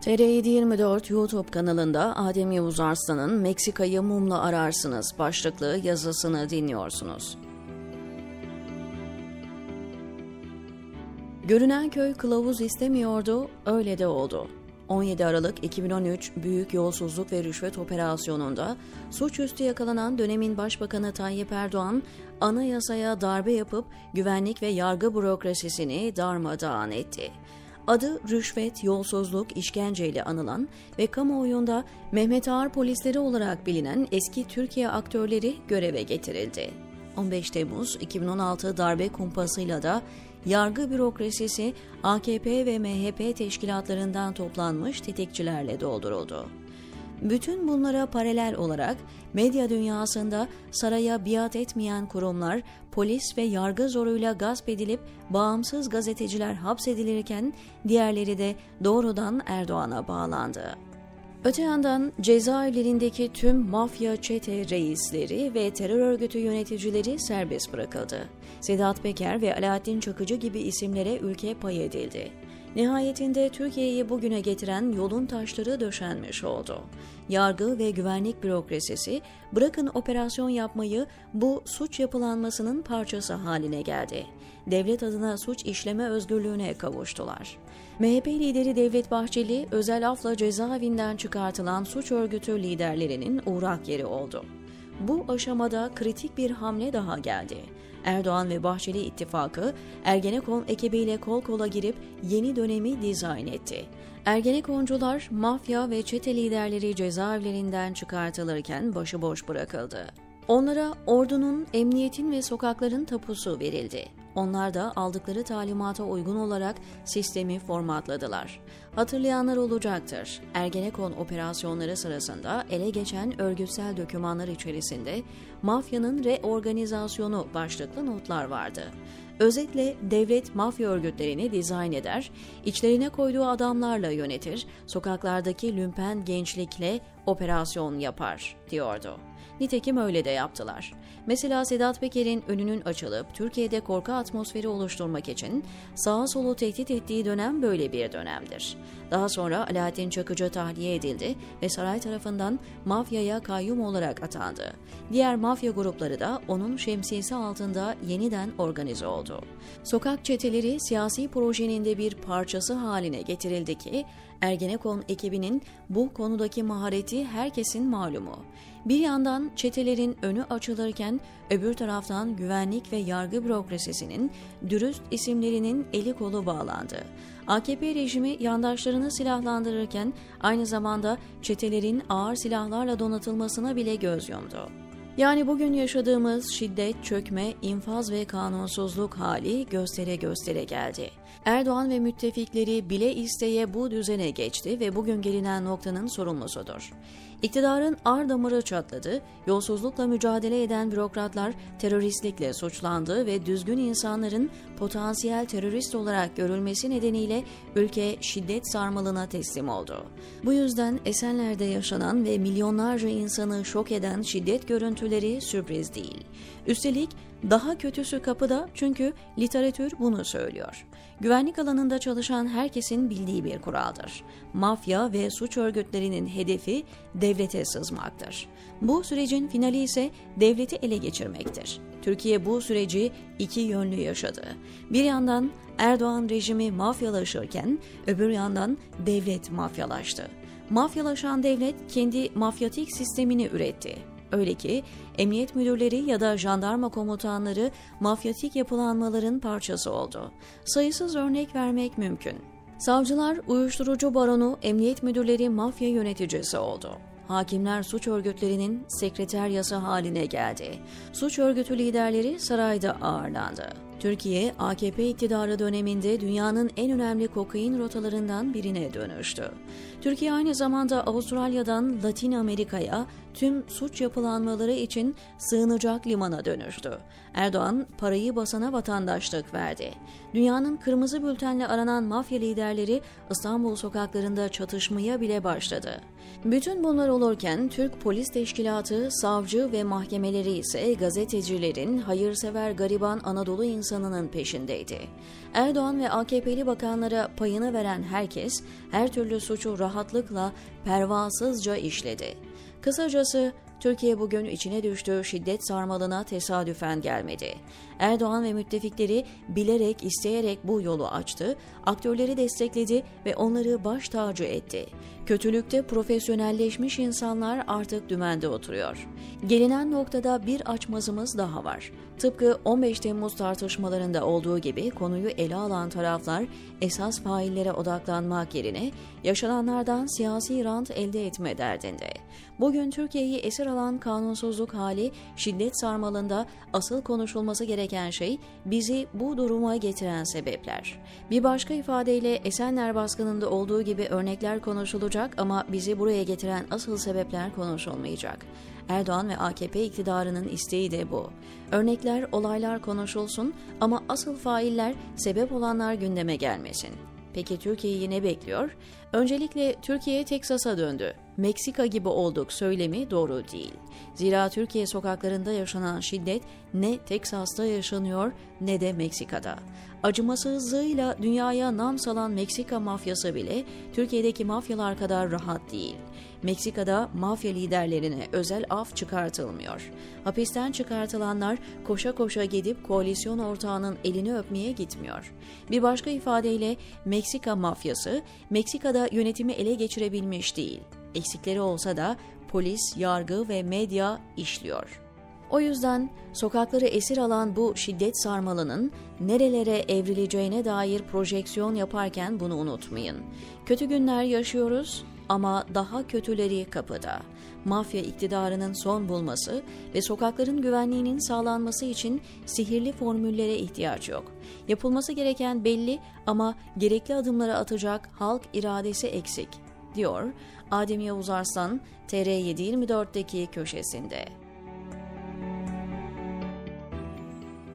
TR724 YouTube kanalında Adem Yavuz Arslan'ın Meksika'yı mumla ararsınız başlıklı yazısını dinliyorsunuz. Görünen köy kılavuz istemiyordu, öyle de oldu. 17 Aralık 2013 Büyük Yolsuzluk ve Rüşvet Operasyonu'nda suçüstü yakalanan dönemin Başbakanı Tayyip Erdoğan, anayasaya darbe yapıp güvenlik ve yargı bürokrasisini darmadağın etti adı rüşvet, yolsuzluk, işkenceyle anılan ve kamuoyunda Mehmet Ağar polisleri olarak bilinen eski Türkiye aktörleri göreve getirildi. 15 Temmuz 2016 darbe kumpasıyla da yargı bürokrasisi AKP ve MHP teşkilatlarından toplanmış tetikçilerle dolduruldu. Bütün bunlara paralel olarak medya dünyasında saraya biat etmeyen kurumlar polis ve yargı zoruyla gasp edilip bağımsız gazeteciler hapsedilirken diğerleri de doğrudan Erdoğan'a bağlandı. Öte yandan cezaevlerindeki tüm mafya çete reisleri ve terör örgütü yöneticileri serbest bırakıldı. Sedat Peker ve Alaaddin Çakıcı gibi isimlere ülke pay edildi. Nihayetinde Türkiye'yi bugüne getiren yolun taşları döşenmiş oldu. Yargı ve güvenlik bürokrasisi bırakın operasyon yapmayı bu suç yapılanmasının parçası haline geldi. Devlet adına suç işleme özgürlüğüne kavuştular. MHP lideri Devlet Bahçeli özel afla cezaevinden çıkartılan suç örgütü liderlerinin uğrak yeri oldu. Bu aşamada kritik bir hamle daha geldi. Erdoğan ve Bahçeli ittifakı Ergenekon ekibiyle kol kola girip yeni dönemi dizayn etti. Ergenekoncular, mafya ve çete liderleri cezaevlerinden çıkartılırken başıboş bırakıldı. Onlara ordunun, emniyetin ve sokakların tapusu verildi. Onlar da aldıkları talimata uygun olarak sistemi formatladılar. Hatırlayanlar olacaktır. Ergenekon operasyonları sırasında ele geçen örgütsel dokümanlar içerisinde mafyanın reorganizasyonu başlıklı notlar vardı. Özetle devlet mafya örgütlerini dizayn eder, içlerine koyduğu adamlarla yönetir, sokaklardaki lümpen gençlikle operasyon yapar, diyordu. Nitekim öyle de yaptılar. Mesela Sedat Peker'in önünün açılıp Türkiye'de korku atmosferi oluşturmak için sağa solu tehdit ettiği dönem böyle bir dönemdir. Daha sonra Alaaddin Çakıcı tahliye edildi ve saray tarafından mafyaya kayyum olarak atandı. Diğer mafya grupları da onun şemsiyesi altında yeniden organize oldu. Sokak çeteleri siyasi projenin de bir parçası haline getirildi ki Ergenekon ekibinin bu konudaki mahareti herkesin malumu. Bir yandan çetelerin önü açılırken öbür taraftan güvenlik ve yargı bürokrasisinin dürüst isimlerinin eli kolu bağlandı. AKP rejimi yandaşlarını silahlandırırken aynı zamanda çetelerin ağır silahlarla donatılmasına bile göz yumdu. Yani bugün yaşadığımız şiddet, çökme, infaz ve kanunsuzluk hali göstere göstere geldi. Erdoğan ve müttefikleri bile isteye bu düzene geçti ve bugün gelinen noktanın sorumlusudur. İktidarın ar damarı çatladı, yolsuzlukla mücadele eden bürokratlar teröristlikle suçlandı ve düzgün insanların potansiyel terörist olarak görülmesi nedeniyle ülke şiddet sarmalına teslim oldu. Bu yüzden Esenler'de yaşanan ve milyonlarca insanı şok eden şiddet görüntüleri sürpriz değil. Üstelik daha kötüsü kapıda çünkü literatür bunu söylüyor. Güvenlik alanında çalışan herkesin bildiği bir kuraldır. Mafya ve suç örgütlerinin hedefi devlete sızmaktır. Bu sürecin finali ise devleti ele geçirmektir. Türkiye bu süreci iki yönlü yaşadı. Bir yandan Erdoğan rejimi mafyalaşırken öbür yandan devlet mafyalaştı. Mafyalaşan devlet kendi mafyatik sistemini üretti. Öyle ki emniyet müdürleri ya da jandarma komutanları mafyatik yapılanmaların parçası oldu. Sayısız örnek vermek mümkün. Savcılar uyuşturucu baronu, emniyet müdürleri mafya yöneticisi oldu. Hakimler suç örgütlerinin sekreteryası haline geldi. Suç örgütü liderleri sarayda ağırlandı. Türkiye, AKP iktidarı döneminde dünyanın en önemli kokain rotalarından birine dönüştü. Türkiye aynı zamanda Avustralya'dan Latin Amerika'ya tüm suç yapılanmaları için sığınacak limana dönüştü. Erdoğan parayı basana vatandaşlık verdi. Dünyanın kırmızı bültenle aranan mafya liderleri İstanbul sokaklarında çatışmaya bile başladı. Bütün bunlar olurken Türk Polis Teşkilatı, savcı ve mahkemeleri ise gazetecilerin hayırsever gariban Anadolu insanının peşindeydi. Erdoğan ve AKP'li bakanlara payını veren herkes her türlü suçu rahatlıkla pervasızca işledi. Kısacası Türkiye bugün içine düştüğü şiddet sarmalına tesadüfen gelmedi. Erdoğan ve müttefikleri bilerek, isteyerek bu yolu açtı, aktörleri destekledi ve onları baş tacı etti. Kötülükte profesyonelleşmiş insanlar artık dümende oturuyor. Gelinen noktada bir açmazımız daha var. Tıpkı 15 Temmuz tartışmalarında olduğu gibi konuyu ele alan taraflar esas faillere odaklanmak yerine yaşananlardan siyasi rant elde etme derdinde. Bugün Türkiye'yi esir alan kanunsuzluk hali şiddet sarmalında asıl konuşulması gereken şey bizi bu duruma getiren sebepler. Bir başka ifadeyle Esenler baskınında olduğu gibi örnekler konuşulacak ama bizi buraya getiren asıl sebepler konuşulmayacak. Erdoğan ve AKP iktidarının isteği de bu. Örnekler, olaylar konuşulsun ama asıl failler, sebep olanlar gündeme gelmesin. Peki Türkiye'yi ne bekliyor? Öncelikle Türkiye Teksas'a döndü. Meksika gibi olduk söylemi doğru değil. Zira Türkiye sokaklarında yaşanan şiddet ne Teksas'ta yaşanıyor ne de Meksika'da. Acımasızlığıyla dünyaya nam salan Meksika mafyası bile Türkiye'deki mafyalar kadar rahat değil. Meksika'da mafya liderlerine özel af çıkartılmıyor. Hapisten çıkartılanlar koşa koşa gidip koalisyon ortağının elini öpmeye gitmiyor. Bir başka ifadeyle Meksika mafyası Meksika'da yönetimi ele geçirebilmiş değil. Eksikleri olsa da polis, yargı ve medya işliyor. O yüzden sokakları esir alan bu şiddet sarmalının nerelere evrileceğine dair projeksiyon yaparken bunu unutmayın. Kötü günler yaşıyoruz ama daha kötüleri kapıda. Mafya iktidarının son bulması ve sokakların güvenliğinin sağlanması için sihirli formüllere ihtiyaç yok. Yapılması gereken belli ama gerekli adımları atacak halk iradesi eksik, diyor Adem Yavuz Arslan TR724'deki köşesinde.